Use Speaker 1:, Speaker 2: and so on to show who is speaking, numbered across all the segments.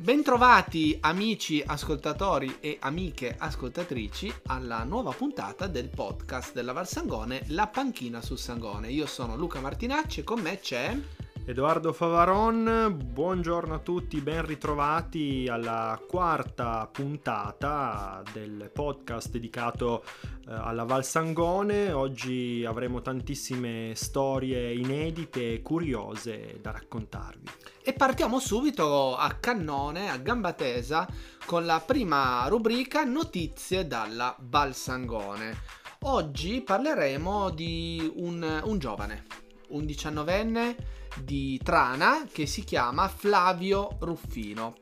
Speaker 1: Bentrovati amici ascoltatori e amiche ascoltatrici alla nuova puntata del podcast della Valsangone La panchina sul Sangone. Io sono Luca Martinacci e con me c'è
Speaker 2: Edoardo Favaron, buongiorno a tutti, ben ritrovati alla quarta puntata del podcast dedicato eh, alla Val Sangone. Oggi avremo tantissime storie inedite e curiose da raccontarvi.
Speaker 1: E partiamo subito a cannone, a gamba tesa, con la prima rubrica Notizie dalla Val Sangone. Oggi parleremo di un, un giovane, un diciannovenne di Trana che si chiama Flavio Ruffino.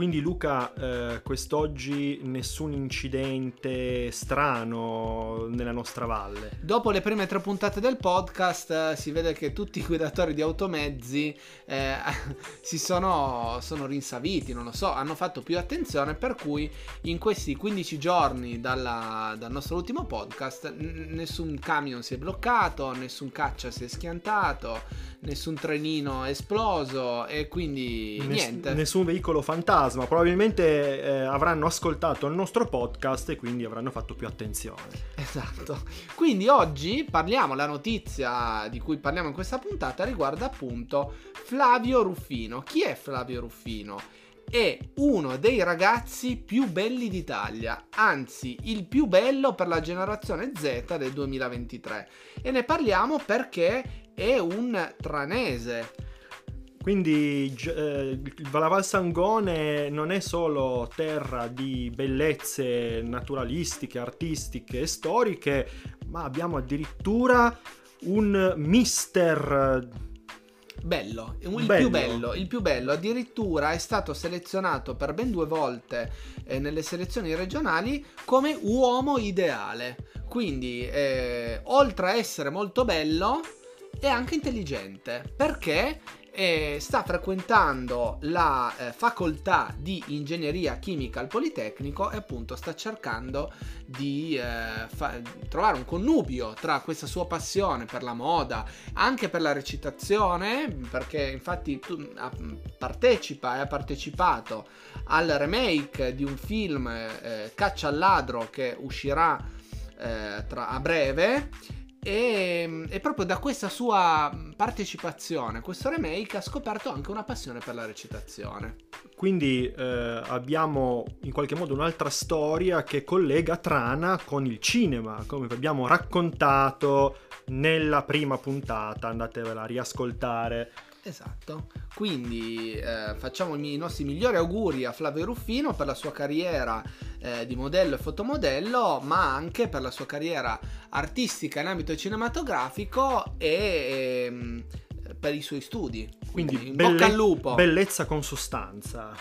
Speaker 2: Quindi Luca, eh, quest'oggi nessun incidente strano nella nostra valle.
Speaker 1: Dopo le prime tre puntate del podcast eh, si vede che tutti i guidatori di automezzi eh, si sono, sono, rinsaviti, non lo so, hanno fatto più attenzione per cui in questi 15 giorni dalla, dal nostro ultimo podcast n- nessun camion si è bloccato, nessun caccia si è schiantato, nessun trenino è esploso e quindi Ness- niente.
Speaker 2: Nessun veicolo fantasma, probabilmente eh, avranno ascoltato il nostro podcast e quindi avranno fatto più attenzione.
Speaker 1: Esatto. Quindi oggi parliamo, la notizia di cui parliamo in questa puntata riguarda appunto Flavio Ruffino. Chi è Flavio Ruffino? è uno dei ragazzi più belli d'Italia, anzi il più bello per la generazione Z del 2023. E ne parliamo perché è un tranese.
Speaker 2: Quindi eh, la Val Sangone non è solo terra di bellezze naturalistiche, artistiche e storiche, ma abbiamo addirittura un mister
Speaker 1: bello, il bello. più bello, il più bello, addirittura è stato selezionato per ben due volte eh, nelle selezioni regionali come uomo ideale. Quindi, eh, oltre a essere molto bello, è anche intelligente perché eh, sta frequentando la eh, facoltà di ingegneria chimica al Politecnico e appunto sta cercando di eh, fa- trovare un connubio tra questa sua passione per la moda, anche per la recitazione, perché infatti tu, a, partecipa e ha partecipato al remake di un film eh, Caccia al ladro che uscirà eh, tra, a breve e, e, proprio da questa sua partecipazione, questo remake ha scoperto anche una passione per la recitazione.
Speaker 2: Quindi eh, abbiamo in qualche modo un'altra storia che collega Trana con il cinema, come abbiamo raccontato nella prima puntata, andatevela a riascoltare.
Speaker 1: Esatto, quindi eh, facciamo i nostri migliori auguri a Flavio Ruffino per la sua carriera eh, di modello e fotomodello, ma anche per la sua carriera artistica in ambito cinematografico e ehm, per i suoi studi.
Speaker 2: Quindi, quindi belle- bocca al lupo. Bellezza con sostanza.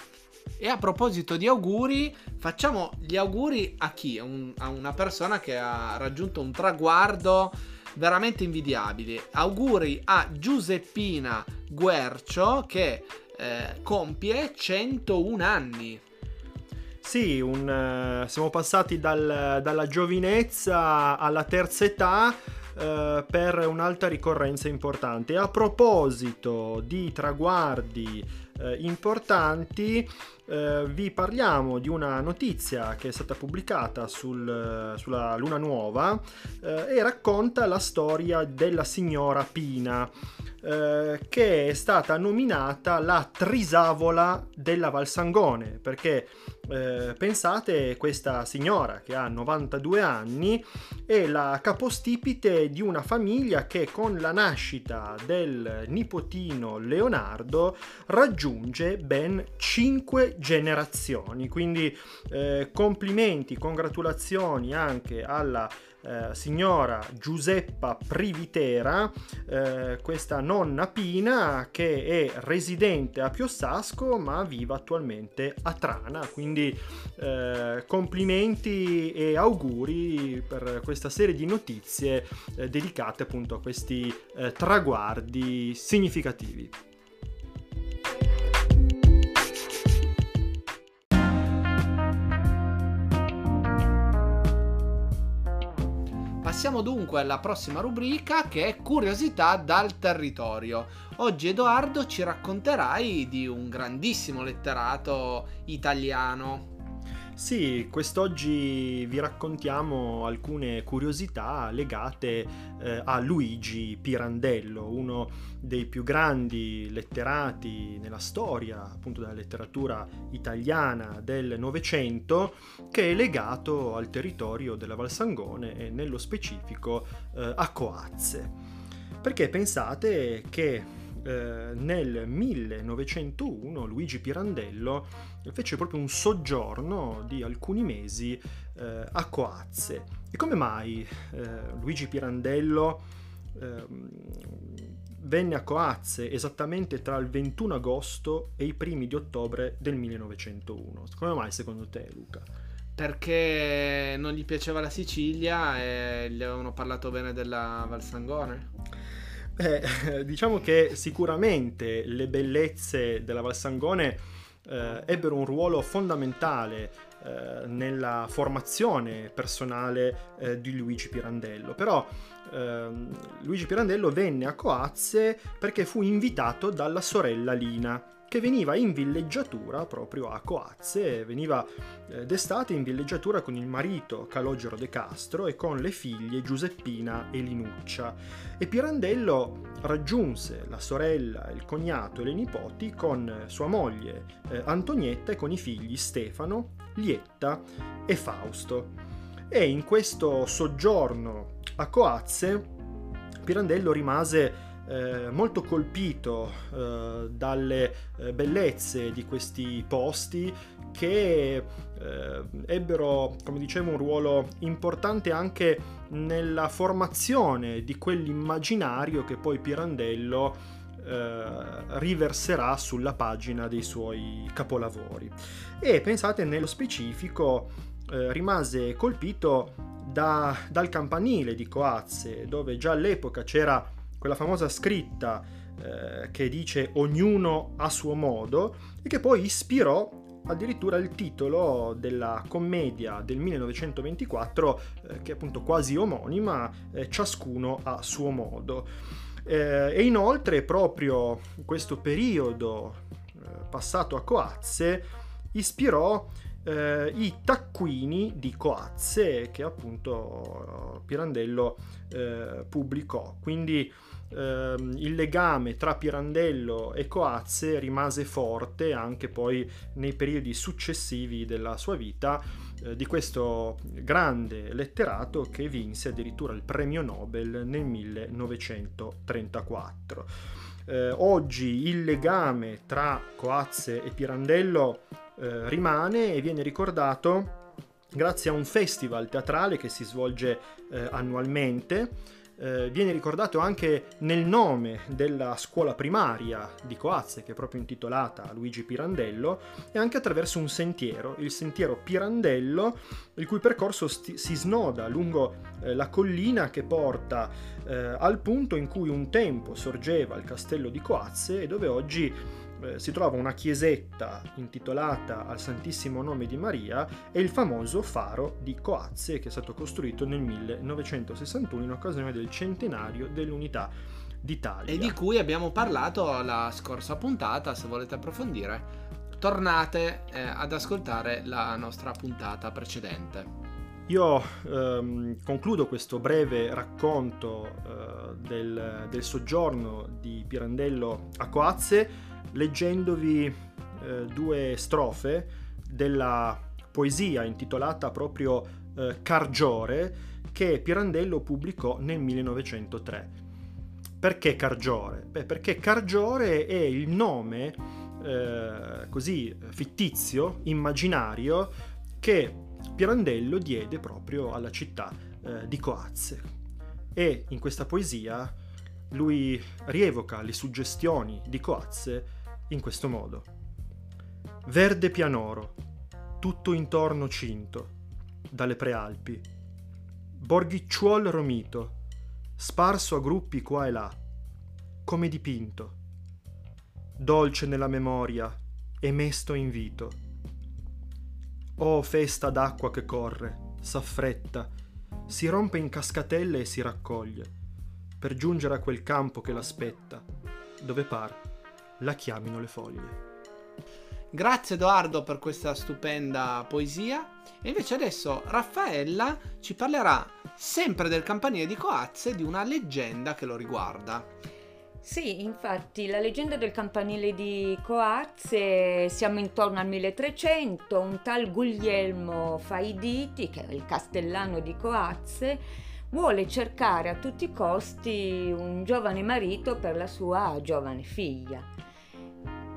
Speaker 1: E a proposito di auguri, facciamo gli auguri a chi? Un, a una persona che ha raggiunto un traguardo veramente invidiabile. Auguri a Giuseppina Guercio che eh, compie 101 anni.
Speaker 2: Sì, un, uh, siamo passati dal, dalla giovinezza alla terza età uh, per un'alta ricorrenza importante. A proposito di traguardi uh, importanti, vi parliamo di una notizia che è stata pubblicata sul, sulla Luna Nuova e racconta la storia della signora Pina. Eh, che è stata nominata la Trisavola della Valsangone, perché eh, pensate questa signora che ha 92 anni è la capostipite di una famiglia che con la nascita del nipotino Leonardo raggiunge ben 5 generazioni, quindi eh, complimenti, congratulazioni anche alla eh, signora Giuseppa Privitera, eh, questa nonna Pina che è residente a Piossasco ma vive attualmente a Trana. Quindi eh, complimenti e auguri per questa serie di notizie eh, dedicate appunto a questi eh, traguardi significativi.
Speaker 1: Passiamo dunque alla prossima rubrica che è curiosità dal territorio. Oggi Edoardo ci racconterai di un grandissimo letterato italiano.
Speaker 2: Sì, quest'oggi vi raccontiamo alcune curiosità legate eh, a Luigi Pirandello, uno dei più grandi letterati nella storia appunto della letteratura italiana del Novecento, che è legato al territorio della Valsangone e nello specifico eh, a Coazze. Perché pensate che eh, nel 1901 Luigi Pirandello fece proprio un soggiorno di alcuni mesi eh, a Coazze. E come mai eh, Luigi Pirandello ehm, venne a Coazze esattamente tra il 21 agosto e i primi di ottobre del 1901? Come mai secondo te Luca?
Speaker 1: Perché non gli piaceva la Sicilia e gli avevano parlato bene della Valsangone?
Speaker 2: Eh, diciamo che sicuramente le bellezze della Valsangone eh, ebbero un ruolo fondamentale eh, nella formazione personale eh, di Luigi Pirandello, però ehm, Luigi Pirandello venne a Coazze perché fu invitato dalla sorella Lina che veniva in villeggiatura proprio a Coazze, veniva eh, d'estate in villeggiatura con il marito Calogero De Castro e con le figlie Giuseppina e Linuccia. E Pirandello raggiunse la sorella, il cognato e le nipoti con sua moglie eh, Antonietta e con i figli Stefano, Lietta e Fausto. E in questo soggiorno a Coazze Pirandello rimase eh, molto colpito eh, dalle eh, bellezze di questi posti che eh, ebbero, come dicevo, un ruolo importante anche nella formazione di quell'immaginario che poi Pirandello eh, riverserà sulla pagina dei suoi capolavori. E pensate nello specifico rimase colpito da, dal campanile di Coazze, dove già all'epoca c'era quella famosa scritta eh, che dice ognuno a suo modo e che poi ispirò addirittura il titolo della commedia del 1924 eh, che è appunto quasi omonima, eh, ciascuno a suo modo. Eh, e inoltre proprio questo periodo eh, passato a Coazze ispirò eh, i taccuini di Coazze che appunto Pirandello eh, pubblicò. Quindi ehm, il legame tra Pirandello e Coazze rimase forte anche poi nei periodi successivi della sua vita eh, di questo grande letterato che vinse addirittura il premio Nobel nel 1934. Eh, oggi il legame tra Coazze e Pirandello eh, rimane e viene ricordato grazie a un festival teatrale che si svolge eh, annualmente. Eh, viene ricordato anche nel nome della scuola primaria di Coazze, che è proprio intitolata a Luigi Pirandello, e anche attraverso un sentiero, il sentiero Pirandello, il cui percorso sti- si snoda lungo eh, la collina che porta eh, al punto in cui un tempo sorgeva il castello di Coazze e dove oggi eh, si trova una chiesetta intitolata al Santissimo Nome di Maria e il famoso faro di Coazze che è stato costruito nel 1961 in occasione del centenario dell'unità d'Italia.
Speaker 1: E di cui abbiamo parlato la scorsa puntata, se volete approfondire, tornate eh, ad ascoltare la nostra puntata precedente.
Speaker 2: Io ehm, concludo questo breve racconto eh, del, del, soggiorno di Pirandello a Coazze leggendovi eh, due strofe della poesia intitolata proprio eh, Cargiore che Pirandello pubblicò nel 1903. Perché Cargiore? Beh, perché Cargiore è il nome eh, così fittizio, immaginario, che Pirandello diede proprio alla città eh, di Coazze. E in questa poesia lui rievoca le suggestioni di Coazze in questo modo. Verde pianoro, tutto intorno cinto, dalle prealpi. Borghicciuol romito, sparso a gruppi qua e là, come dipinto. Dolce nella memoria e mesto invito. Oh festa d'acqua che corre, s'affretta, si rompe in cascatelle e si raccoglie, per giungere a quel campo che l'aspetta, dove pare la chiamino le foglie.
Speaker 1: Grazie Edoardo per questa stupenda poesia. E invece adesso Raffaella ci parlerà sempre del campanile di Coazze di una leggenda che lo riguarda.
Speaker 3: Sì, infatti la leggenda del campanile di Coazze siamo intorno al 1300, un tal Guglielmo Faiditi, che è il castellano di Coazze, vuole cercare a tutti i costi un giovane marito per la sua giovane figlia.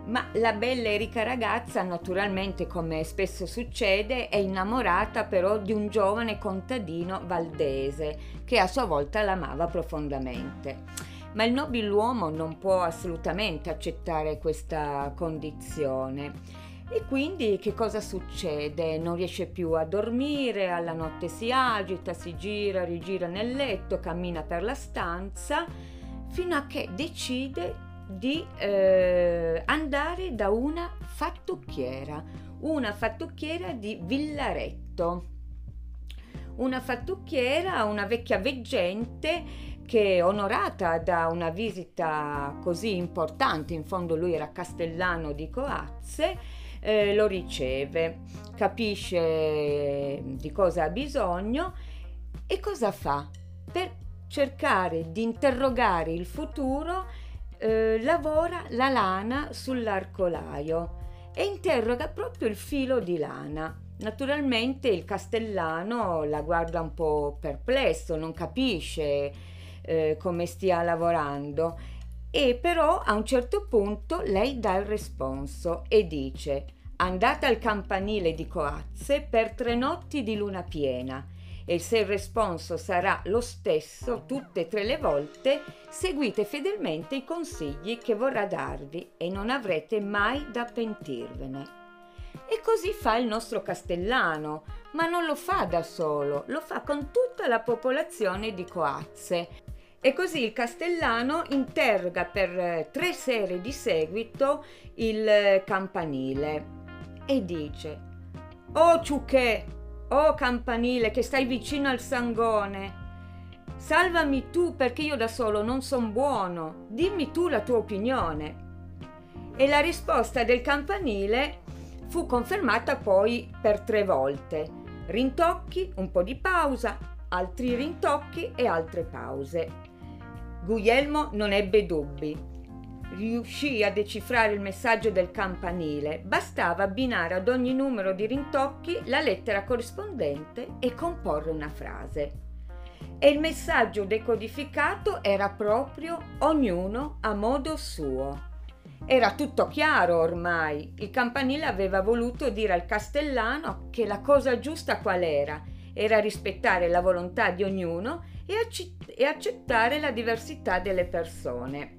Speaker 3: Ma la bella e ricca ragazza, naturalmente, come spesso succede, è innamorata però di un giovane contadino valdese che a sua volta l'amava profondamente. Ma il nobiluomo non può assolutamente accettare questa condizione. E quindi che cosa succede? Non riesce più a dormire, alla notte si agita, si gira, rigira nel letto, cammina per la stanza, fino a che decide di eh, andare da una fattucchiera, una fattucchiera di Villaretto. Una fattucchiera, una vecchia veggente che onorata da una visita così importante, in fondo lui era castellano di Coazze, eh, lo riceve, capisce di cosa ha bisogno e cosa fa? Per cercare di interrogare il futuro eh, lavora la lana sull'arcolaio e interroga proprio il filo di lana. Naturalmente il castellano la guarda un po' perplesso, non capisce eh, come stia lavorando e però a un certo punto lei dà il responso e dice andate al campanile di Coazze per tre notti di luna piena e se il responso sarà lo stesso tutte e tre le volte, seguite fedelmente i consigli che vorrà darvi e non avrete mai da pentirvene. E così fa il nostro castellano, ma non lo fa da solo, lo fa con tutta la popolazione di Coazze. E così il castellano interroga per eh, tre sere di seguito il eh, campanile e dice: Oh ciuchè, Oh campanile che stai vicino al sangone, salvami tu perché io da solo non son buono, dimmi tu la tua opinione. E la risposta del campanile fu confermata poi per tre volte. Rintocchi, un po' di pausa, altri rintocchi e altre pause. Guglielmo non ebbe dubbi riuscì a decifrare il messaggio del campanile, bastava abbinare ad ogni numero di rintocchi la lettera corrispondente e comporre una frase. E il messaggio decodificato era proprio ognuno a modo suo. Era tutto chiaro ormai. Il campanile aveva voluto dire al castellano che la cosa giusta qual era? Era rispettare la volontà di ognuno e accettare la diversità delle persone.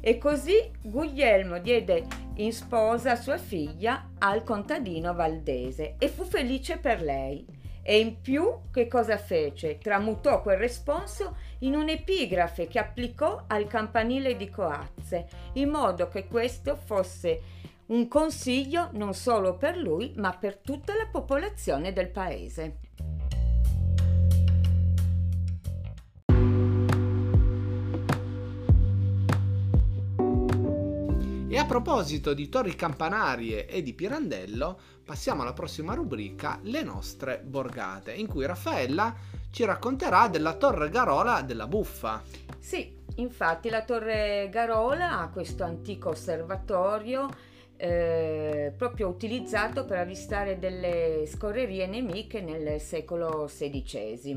Speaker 3: E così Guglielmo diede in sposa sua figlia al contadino valdese e fu felice per lei. E in più che cosa fece? Tramutò quel responso in un'epigrafe che applicò al campanile di Coazze, in modo che questo fosse un consiglio non solo per lui, ma per tutta la popolazione del paese.
Speaker 1: A proposito di torri campanarie e di Pirandello, passiamo alla prossima rubrica, le nostre borgate, in cui Raffaella ci racconterà della Torre Garola della Buffa.
Speaker 3: Sì, infatti la Torre Garola ha questo antico osservatorio eh, proprio utilizzato per avvistare delle scorrerie nemiche nel secolo XVI.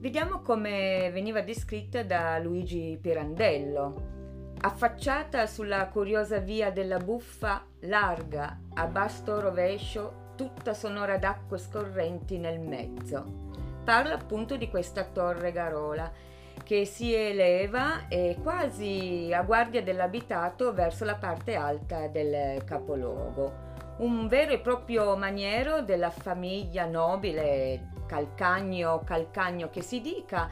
Speaker 3: Vediamo come veniva descritta da Luigi Pirandello. Affacciata sulla curiosa via della buffa, larga, a basto rovescio, tutta sonora d'acque scorrenti nel mezzo. Parla appunto di questa torre Garola che si eleva e quasi a guardia dell'abitato verso la parte alta del capoluogo. Un vero e proprio maniero della famiglia nobile, calcagno, calcagno che si dica,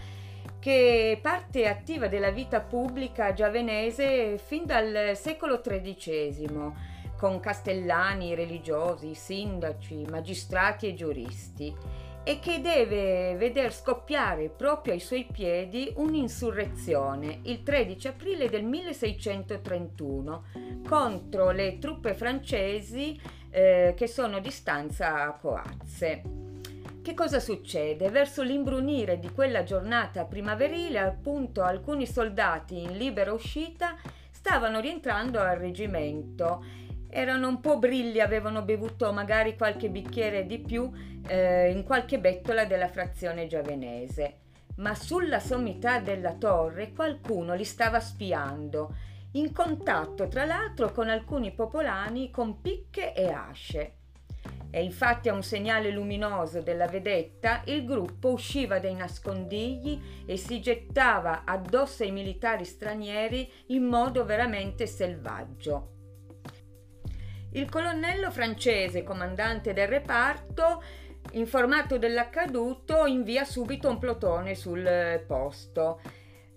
Speaker 3: che parte attiva della vita pubblica giavenese fin dal secolo XIII, con castellani, religiosi, sindaci, magistrati e giuristi. e che deve veder scoppiare proprio ai suoi piedi un'insurrezione il 13 aprile del 1631 contro le truppe francesi eh, che sono di stanza a Coazze. Che cosa succede? Verso l'imbrunire di quella giornata primaverile, appunto, alcuni soldati in libera uscita stavano rientrando al reggimento. Erano un po' brilli, avevano bevuto magari qualche bicchiere di più eh, in qualche bettola della frazione giavenese. Ma sulla sommità della torre qualcuno li stava spiando, in contatto tra l'altro con alcuni popolani con picche e asce. E infatti a un segnale luminoso della vedetta il gruppo usciva dai nascondigli e si gettava addosso ai militari stranieri in modo veramente selvaggio. Il colonnello francese, comandante del reparto, informato dell'accaduto, invia subito un plotone sul posto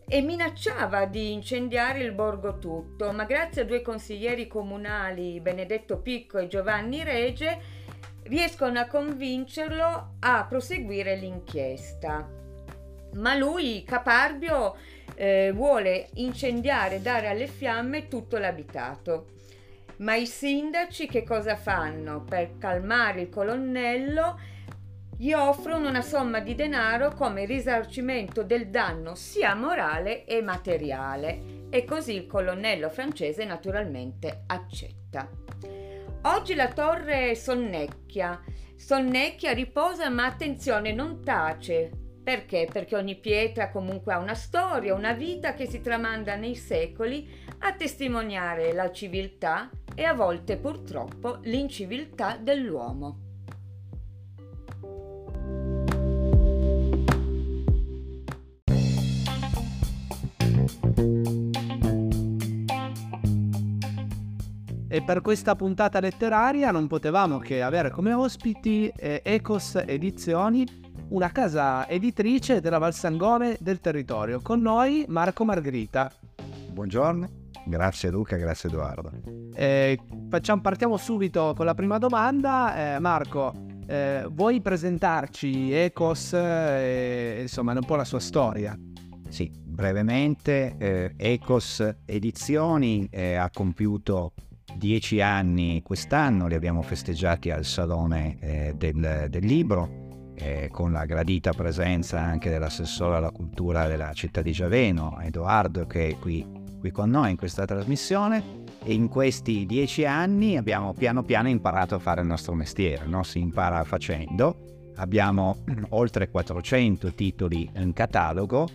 Speaker 3: e minacciava di incendiare il borgo tutto, ma grazie a due consiglieri comunali, Benedetto Picco e Giovanni Rege, riescono a convincerlo a proseguire l'inchiesta. Ma lui, Caparbio, eh, vuole incendiare, dare alle fiamme tutto l'abitato. Ma i sindaci che cosa fanno? Per calmare il colonnello gli offrono una somma di denaro come risarcimento del danno sia morale e materiale e così il colonnello francese naturalmente accetta. Oggi la torre sonnecchia. Sonnecchia, riposa, ma attenzione, non tace. Perché? Perché ogni pietra comunque ha una storia, una vita che si tramanda nei secoli a testimoniare la civiltà e a volte purtroppo l'inciviltà dell'uomo.
Speaker 1: E per questa puntata letteraria non potevamo che avere come ospiti eh, Ecos Edizioni, una casa editrice della Valsangone del territorio. Con noi Marco Margherita.
Speaker 4: Buongiorno, grazie Luca, grazie Edoardo.
Speaker 1: Eh, facciamo, partiamo subito con la prima domanda. Eh, Marco, eh, vuoi presentarci Ecos e insomma un po' la sua storia?
Speaker 4: Sì, brevemente, eh, Ecos Edizioni eh, ha compiuto dieci anni quest'anno, li abbiamo festeggiati al Salone eh, del, del, Libro, eh, con la gradita presenza anche dell'assessore alla cultura della città di Giaveno, Edoardo, che è qui, qui con noi in questa trasmissione. E in questi dieci anni abbiamo piano piano imparato a fare il nostro mestiere, no? si impara facendo. Abbiamo oltre 400 titoli in catalogo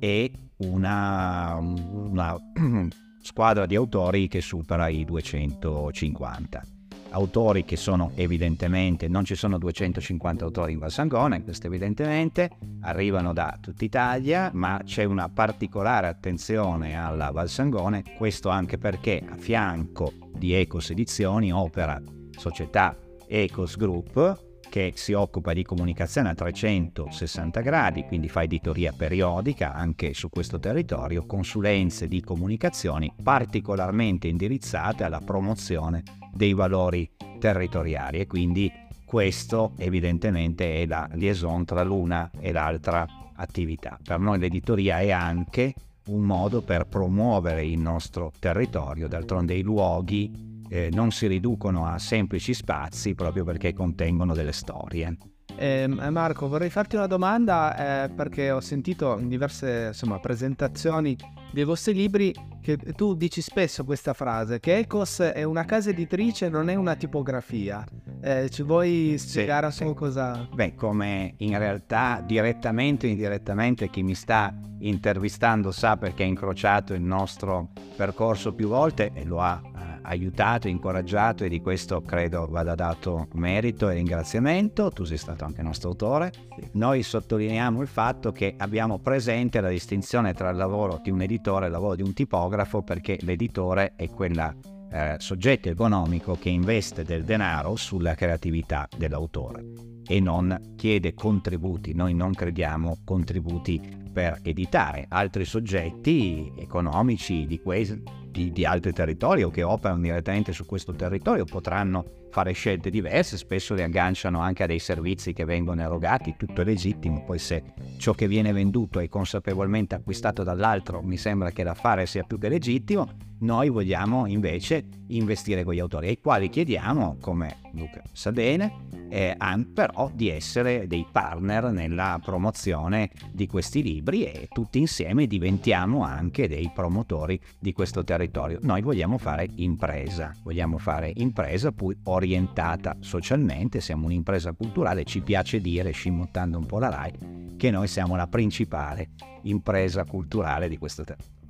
Speaker 4: e una, una squadra di autori che supera i 250. Autori che sono evidentemente, non ci sono 250 autori in Valsangone, questo evidentemente, arrivano da tutta Italia, ma c'è una particolare attenzione alla Valsangone, questo anche perché a fianco di Ecos Edizioni opera società Ecos Group, che si occupa di comunicazione a 360 gradi, quindi fa editoria periodica anche su questo territorio, consulenze di comunicazioni particolarmente indirizzate alla promozione dei valori territoriali e quindi questo evidentemente è la liaison tra l'una e l'altra attività. Per noi l'editoria è anche un modo per promuovere il nostro territorio, d'altronde i luoghi eh, non si riducono a semplici spazi proprio perché contengono delle storie.
Speaker 1: Eh, Marco, vorrei farti una domanda eh, perché ho sentito in diverse insomma, presentazioni dei vostri libri che tu dici spesso questa frase che Ecos è una casa editrice non è una tipografia eh, ci vuoi spiegare sì, sì. cosa
Speaker 4: beh come in realtà direttamente o indirettamente chi mi sta intervistando sa perché ha incrociato il nostro percorso più volte e lo ha aiutato, incoraggiato e di questo credo vada dato merito e ringraziamento. Tu sei stato anche nostro autore. Noi sottolineiamo il fatto che abbiamo presente la distinzione tra il lavoro di un editore e il lavoro di un tipografo perché l'editore è quel eh, soggetto economico che investe del denaro sulla creatività dell'autore e non chiede contributi. Noi non crediamo contributi per editare altri soggetti economici di, quei, di, di altri territori o che operano direttamente su questo territorio potranno fare scelte diverse, spesso le agganciano anche a dei servizi che vengono erogati, tutto è legittimo, poi se ciò che viene venduto è consapevolmente acquistato dall'altro, mi sembra che da fare sia più che legittimo, noi vogliamo invece investire con gli autori, ai quali chiediamo, come Luca sa bene, eh, però di essere dei partner nella promozione di questi libri e tutti insieme diventiamo anche dei promotori di questo territorio. Noi vogliamo fare impresa, vogliamo fare impresa poi orientata socialmente, siamo un'impresa culturale, ci piace dire, scimottando un po' la RAI, che noi siamo la principale impresa culturale di questo territorio.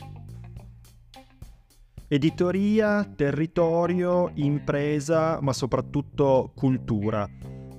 Speaker 2: Editoria, territorio, impresa, ma soprattutto cultura.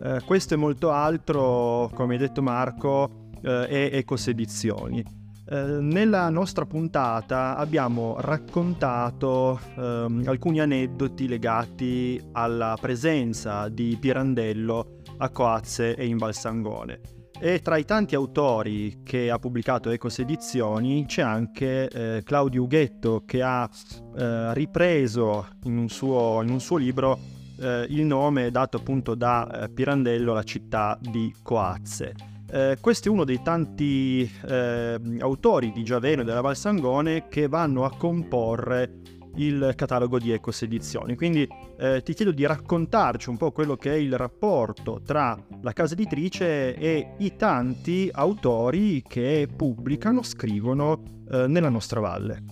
Speaker 2: Eh, questo e molto altro, come hai detto Marco, eh, è Ecos Edizioni. Eh, nella nostra puntata abbiamo raccontato ehm, alcuni aneddoti legati alla presenza di Pirandello a Coazze e in Valsangone. E tra i tanti autori che ha pubblicato Ecos Edizioni c'è anche eh, Claudio Ughetto che ha eh, ripreso in un, suo, in un, suo, libro eh, il nome dato appunto da eh, Pirandello alla città di Coazze. Eh, questo è uno dei tanti eh, autori di Giaveno e della Valsangone che vanno a comporre il catalogo di Ecos Edizioni. Quindi eh, ti chiedo di raccontarci un po' quello che è il rapporto tra la casa editrice e i tanti autori che pubblicano, scrivono eh, nella nostra valle.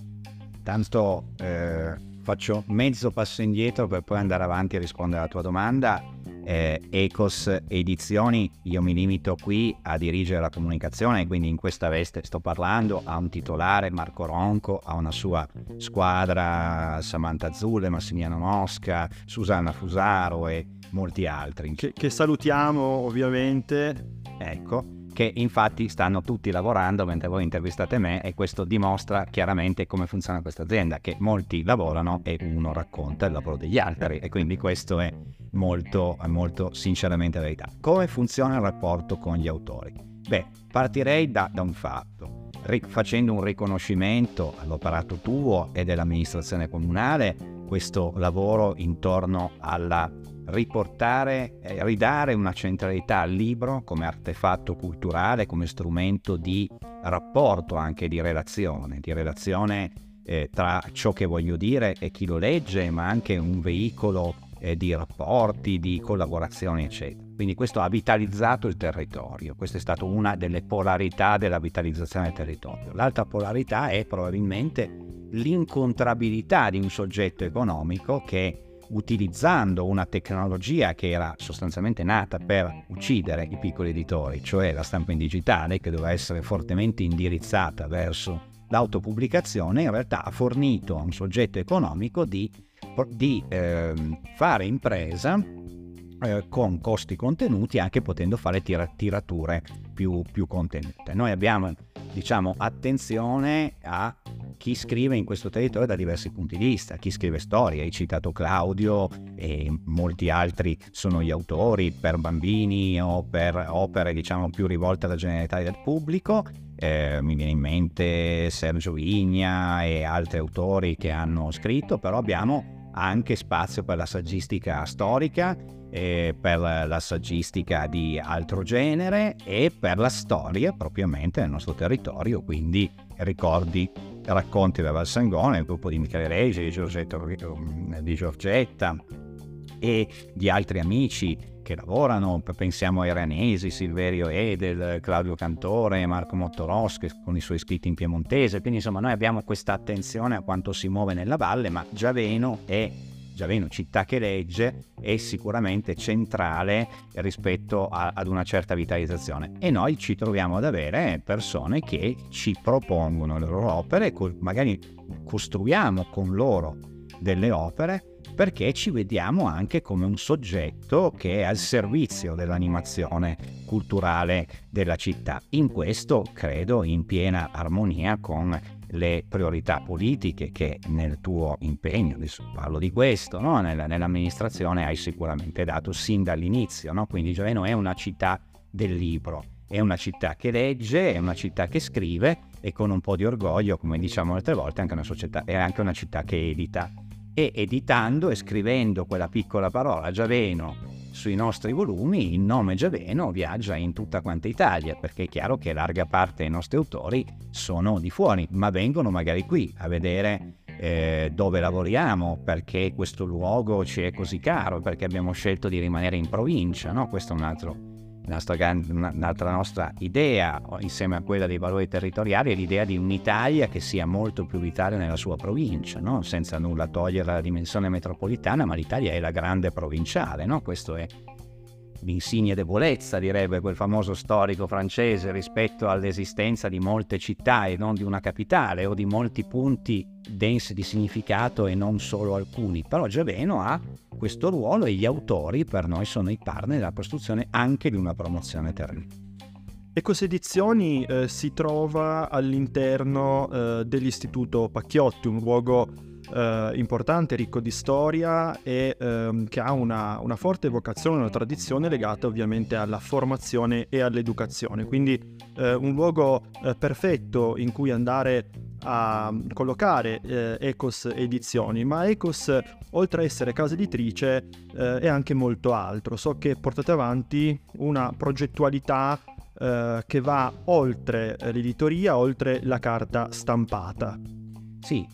Speaker 4: Tanto eh, faccio mezzo passo indietro per poi andare avanti e rispondere alla tua domanda eh, Ecos Edizioni, io mi limito qui a dirigere la comunicazione, quindi in questa veste sto parlando a un titolare, Marco Ronco, a una sua squadra, Samantha Zulle, Massimiliano Mosca, Susanna Fusaro e molti altri.
Speaker 2: Che, che salutiamo ovviamente.
Speaker 4: Ecco che infatti stanno tutti lavorando mentre voi intervistate me e questo dimostra chiaramente come funziona questa azienda, che molti lavorano e uno racconta il lavoro degli altri e quindi questo è molto, molto sinceramente verità. Come funziona il rapporto con gli autori? Beh, partirei da, da un fatto. facendo un riconoscimento all'operato tuo e dell'amministrazione comunale, questo lavoro intorno alla riportare, ridare una centralità al libro come artefatto culturale, come strumento di rapporto anche di relazione, di relazione eh, tra ciò che voglio dire e chi lo legge, ma anche un veicolo eh, di rapporti, di collaborazioni, eccetera. Quindi questo ha vitalizzato il territorio, questa è stata una delle polarità della vitalizzazione del territorio. L'altra polarità è probabilmente l'incontrabilità di un soggetto economico che utilizzando una tecnologia che era sostanzialmente nata per uccidere i piccoli editori, cioè la stampa in digitale, che doveva essere fortemente indirizzata verso l'autopubblicazione, in realtà ha fornito a un soggetto economico di, di eh, fare impresa eh, con costi contenuti anche potendo fare tir- tirature più, più contenute. Noi abbiamo diciamo attenzione a chi scrive in questo territorio da diversi punti di vista, chi scrive storie, hai citato Claudio e molti altri sono gli autori per bambini o per opere diciamo più rivolte alla generalità del pubblico, eh, mi viene in mente Sergio Vigna e altri autori che hanno scritto, però abbiamo anche spazio per la saggistica storica eh, per la saggistica di altro genere e per la storia propriamente del nostro territorio, quindi ricordi, racconti da Valsangone, il gruppo di Michele Regi, di, Giorgetto, di Giorgetta e di altri amici che lavorano, pensiamo ai Ranesi, Silverio Edel, Claudio Cantore, Marco Mottoroschi con i suoi scritti in piemontese, quindi insomma noi abbiamo questa attenzione a quanto si muove nella valle, ma Giaveno è Giaveno, città che legge, è sicuramente centrale rispetto a, ad una certa vitalizzazione. E noi ci troviamo ad avere persone che ci propongono le loro opere, magari costruiamo con loro delle opere perché ci vediamo anche come un soggetto che è al servizio dell'animazione culturale della città. In questo credo in piena armonia con le priorità politiche che nel tuo impegno, adesso parlo di questo, no? Nella, nell'amministrazione hai sicuramente dato sin dall'inizio, no? quindi Gioveno è una città del libro, è una città che legge, è una città che scrive e con un po' di orgoglio, come diciamo altre volte, anche una società, è anche una città che edita. e editando e scrivendo quella piccola parola Giaveno sui nostri volumi, il nome Giaveno viaggia in tutta quanta Italia, perché è chiaro che larga parte dei nostri autori sono di fuori, ma vengono magari qui a vedere eh, dove lavoriamo, perché questo luogo ci è così caro, perché abbiamo scelto di rimanere in provincia, no? Questo è un altro un'altra nostra idea, insieme a quella dei valori territoriali, è l'idea di un'Italia che sia molto più vitale nella sua provincia, no? senza nulla togliere la dimensione metropolitana, ma l'Italia è la grande provinciale, no? questo è l'insigne debolezza, direbbe quel famoso storico francese, rispetto all'esistenza di molte città e non di una capitale o di molti punti densi di significato e non solo alcuni. Però Giaveno ha questo ruolo e gli autori per noi sono i partner della costruzione anche di una promozione terrena.
Speaker 2: Ecos Edizioni eh, si trova all'interno eh, dell'Istituto Pacchiotti, un luogo eh, importante, ricco di storia e ehm, che ha una, una, forte vocazione, una tradizione legata ovviamente alla formazione e all'educazione. Quindi eh, un luogo eh, perfetto in cui andare a collocare eh, Ecos Edizioni, ma Ecos oltre a essere casa editrice eh, è anche molto altro. So che portate avanti una progettualità eh, che va oltre l'editoria, oltre la carta stampata.
Speaker 4: Sì,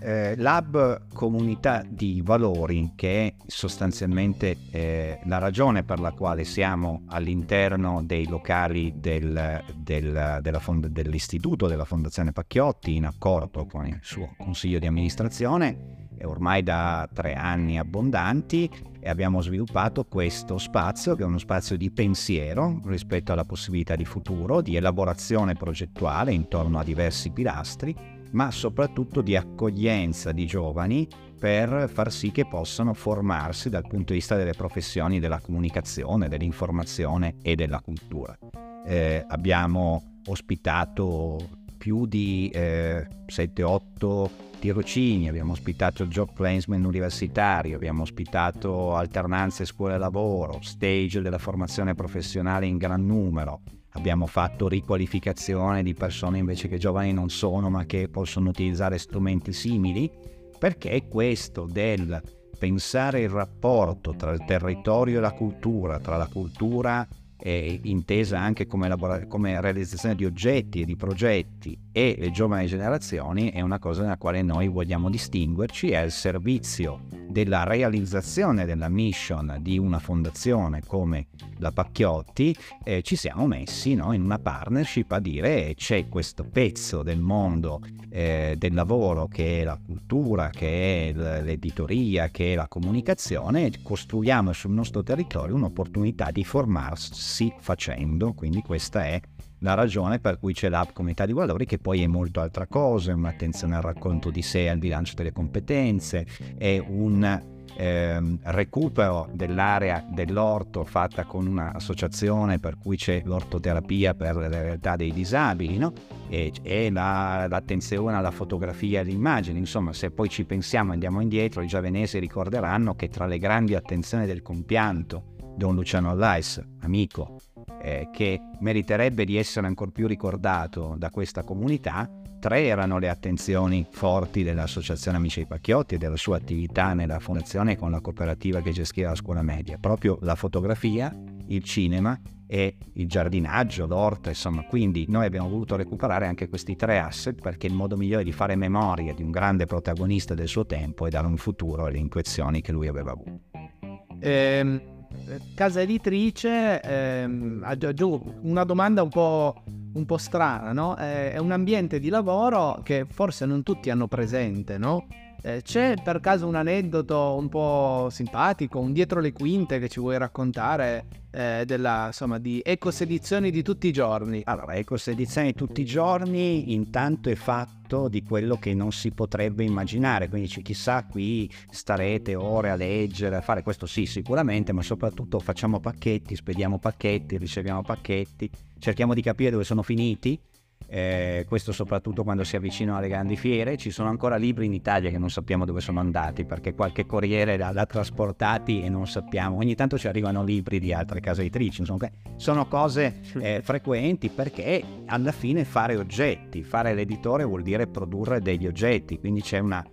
Speaker 4: eh, Lab Comunità di Valori, che è sostanzialmente eh, la ragione per la quale siamo all'interno dei locali del, del, della fond- dell'Istituto della Fondazione Pacchiotti, in accordo con il suo consiglio di amministrazione, è ormai da tre anni abbondanti e abbiamo sviluppato questo spazio che è uno spazio di pensiero rispetto alla possibilità di futuro, di elaborazione progettuale intorno a diversi pilastri ma soprattutto di accoglienza di giovani per far sì che possano formarsi dal punto di vista delle professioni della comunicazione, dell'informazione e della cultura. Eh, abbiamo ospitato più di eh, 7-8 tirocini, abbiamo ospitato job placement universitario, abbiamo ospitato alternanze scuola-lavoro, stage della formazione professionale in gran numero, abbiamo fatto riqualificazione di persone invece che giovani non sono ma che possono utilizzare strumenti simili, perché questo del pensare il rapporto tra il territorio e la cultura, tra la cultura eh, intesa anche come, elabora- come, realizzazione di oggetti e di progetti e le giovani generazioni è una cosa nella quale noi vogliamo distinguerci, è al servizio della realizzazione della mission di una fondazione come la Pacchiotti, eh, ci siamo messi no, in una partnership a dire c'è questo pezzo del mondo eh, del lavoro che è la cultura, che è l'editoria, che è la comunicazione, costruiamo sul nostro territorio un'opportunità di formarsi facendo, quindi questa è la ragione per cui c'è l'app Comunità di Valori che poi è molto altra cosa, è un'attenzione al racconto di sé, al bilancio delle competenze, è un eh, recupero dell'area dell'orto fatta con un'associazione per cui c'è l'ortoterapia per le realtà dei disabili no? e, e la, l'attenzione alla fotografia e all'immagine. Insomma, se poi ci pensiamo andiamo indietro, i giavenesi ricorderanno che tra le grandi attenzioni del compianto Don Luciano Allais, amico, eh, che meriterebbe di essere ancora più ricordato da questa comunità, tre erano le attenzioni forti dell'Associazione Amici dei Pacchiotti e della sua attività nella fondazione con la cooperativa che gestiva la scuola media, proprio la fotografia, il cinema e il giardinaggio, l'orto, insomma, quindi noi abbiamo voluto recuperare anche questi tre asset perché il modo migliore di fare memoria di un grande protagonista del suo tempo è dare un futuro alle intuizioni che lui aveva avuto.
Speaker 1: Ehm, casa editrice, ehm, aggiungo una domanda un po', un po strana, no? Eh, è un ambiente di lavoro che forse non tutti hanno presente, no? Eh, c'è per caso un aneddoto un po' simpatico, un dietro le quinte che ci vuoi raccontare eh, della, insomma, di Ecos Edizioni di tutti i giorni?
Speaker 4: Allora, Ecos Edizioni di tutti i giorni intanto è fatto di quello che non si potrebbe immaginare, quindi chissà qui starete ore a leggere, a fare questo sì sicuramente, ma soprattutto facciamo pacchetti, spediamo pacchetti, riceviamo pacchetti, cerchiamo di capire dove sono finiti eh, questo soprattutto quando si avvicinano alle grandi fiere. Ci sono ancora libri in Italia che non sappiamo dove sono andati perché qualche corriere l'ha trasportati e non sappiamo. Ogni tanto ci arrivano libri di altre case editrici, insomma, sono cose eh, frequenti perché alla fine fare oggetti, fare l'editore vuol dire produrre degli oggetti, quindi c'è una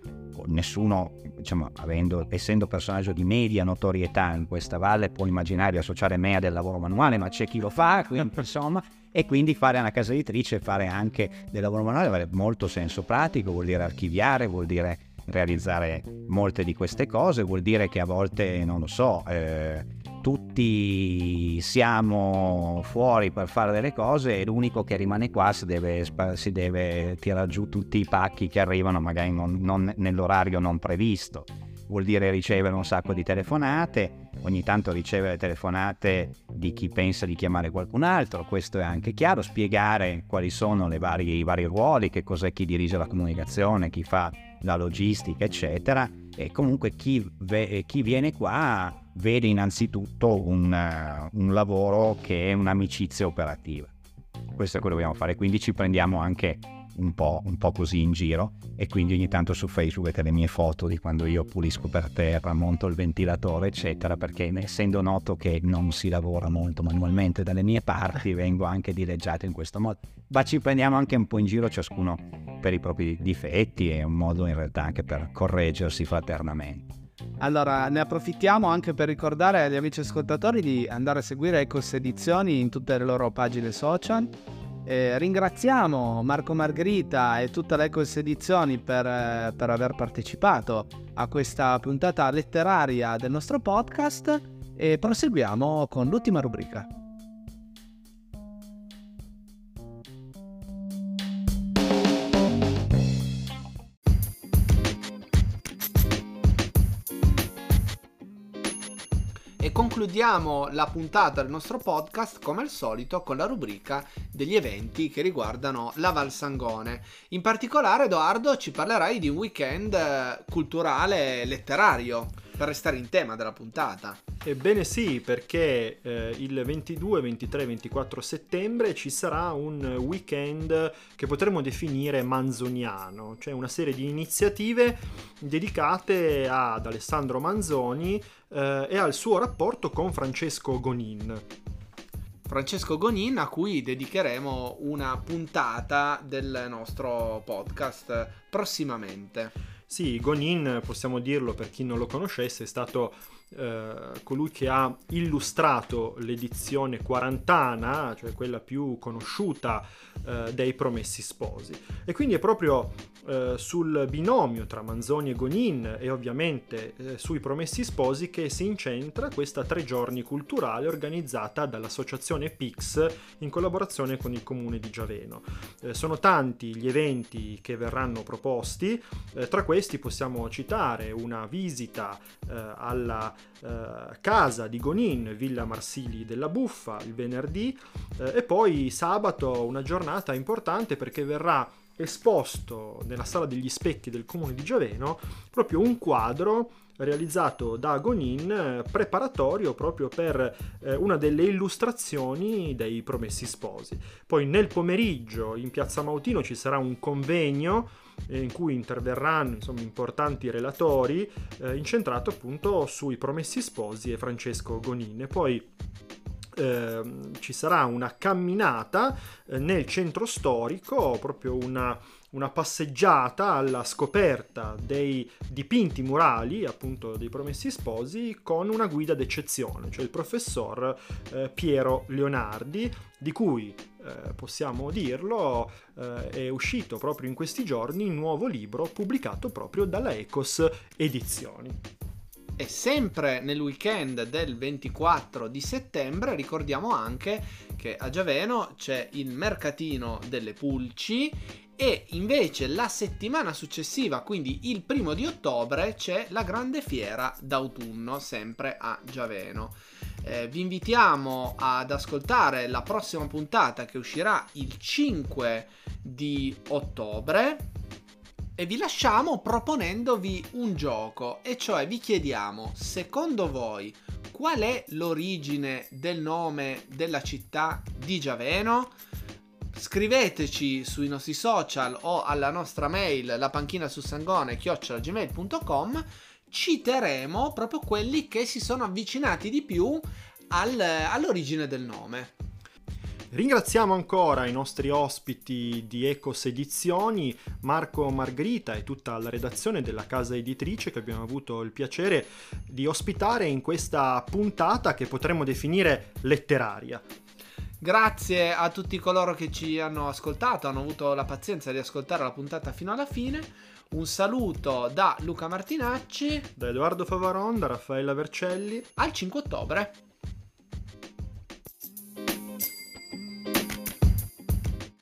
Speaker 4: nessuno, diciamo, avendo, essendo personaggio di media notorietà in questa valle, può immaginare di associare me a del lavoro manuale, ma c'è chi lo fa, quindi, insomma, e quindi fare una casa editrice e fare anche del lavoro manuale ha molto senso pratico, vuol dire archiviare, vuol dire realizzare molte di queste cose, vuol dire che a volte, non lo so, eh, tutti siamo fuori per fare delle cose e l'unico che rimane qua si deve, si deve tirare giù tutti i pacchi che arrivano magari non, non, nell'orario non previsto. Vuol dire ricevere un sacco di telefonate, ogni tanto ricevere telefonate di chi pensa di chiamare qualcun altro, questo è anche chiaro, spiegare quali sono varie, i vari ruoli, che cos'è chi dirige la comunicazione, chi fa la logistica, eccetera. E comunque chi, ve- chi viene qua vede innanzitutto un, uh, un lavoro che è un'amicizia operativa. Questo è quello che dobbiamo fare, quindi ci prendiamo anche un po', un po', così in giro. E quindi ogni tanto su Facebook vedete le mie foto di quando io pulisco per terra, monto il ventilatore eccetera perché essendo noto che non si lavora molto manualmente dalle mie parti vengo anche dileggiato in questo modo. Ma ci prendiamo anche un po' in giro ciascuno per i propri difetti e un modo in realtà anche per correggersi fraternamente.
Speaker 5: Allora, ne approfittiamo anche per ricordare agli amici ascoltatori di andare a seguire Ecos Edizioni in tutte le loro pagine social. Eh, ringraziamo Marco Margherita e tutta l'Ecos Edizioni per, eh, per aver partecipato a questa puntata letteraria del nostro podcast e proseguiamo con l'ultima rubrica.
Speaker 1: Concludiamo la puntata del nostro podcast come al solito con la rubrica degli eventi che riguardano la Val Sangone. In particolare, Edoardo, ci parlerai di un weekend eh, culturale letterario per restare in tema della puntata.
Speaker 2: Ebbene sì, perché eh, il 22, 23, 24 settembre ci sarà un weekend che potremmo definire manzoniano, cioè una serie di iniziative dedicate ad Alessandro Manzoni eh, e al suo rapporto con Francesco Gonin.
Speaker 1: Francesco Gonin a cui dedicheremo una puntata del nostro podcast prossimamente.
Speaker 2: Sì, Gonin, possiamo dirlo per chi non lo conoscesse, è stato eh, colui che ha illustrato l'edizione quarantana, cioè quella più conosciuta eh, dei Promessi Sposi. E quindi è proprio eh, sul binomio tra Manzoni e Gonin e ovviamente eh, sui Promessi Sposi che si incentra questa tre giorni culturale organizzata dall'associazione PIX in collaborazione con il comune di Giaveno. Eh, sono tanti gli eventi che verranno proposti, tra questi possiamo citare una visita alla eh, casa di Gonin, Villa Marsili della Buffa, il venerdì eh, e poi sabato una giornata importante perché verrà esposto nella sala degli specchi del comune di Giaveno proprio un quadro realizzato da Gonin eh, preparatorio proprio per eh, una delle illustrazioni dei Promessi Sposi. Poi nel pomeriggio in Piazza Mautino ci sarà un convegno eh, in cui interverranno insomma, importanti relatori eh, incentrato appunto sui Promessi Sposi e Francesco Gonin. E poi eh, ci sarà una camminata eh, nel centro storico, proprio una una passeggiata alla scoperta dei dipinti murali, appunto dei Promessi Sposi, con una guida d'eccezione, cioè il professor eh, Piero Leonardi, di cui eh, possiamo dirlo, eh, è uscito proprio in questi giorni un nuovo libro pubblicato proprio dalla Ecos Edizioni.
Speaker 1: E sempre nel weekend del 24 di settembre ricordiamo anche che a Giaveno c'è il mercatino delle pulci e invece la settimana successiva, quindi il primo di ottobre, c'è la grande fiera d'autunno, sempre a Giaveno. Eh, vi invitiamo ad ascoltare la prossima puntata che uscirà il 5 di ottobre e vi lasciamo proponendovi un gioco e cioè vi chiediamo secondo voi qual è l'origine del nome della città di Giaveno? Scriveteci sui nostri social o alla nostra mail la panchina su sangone chiocciolagmail.com citeremo proprio quelli che si sono avvicinati di più al, all'origine del nome.
Speaker 2: Ringraziamo ancora i nostri ospiti di Ecos Edizioni, Marco Margherita e tutta la redazione della casa editrice che abbiamo avuto il piacere di ospitare in questa puntata che potremmo definire letteraria.
Speaker 1: Grazie a tutti coloro che ci hanno ascoltato, hanno avuto la pazienza di ascoltare la puntata fino alla fine. Un saluto da Luca Martinacci,
Speaker 2: da Edoardo Favaron, da Raffaella Vercelli.
Speaker 1: Al 5 ottobre.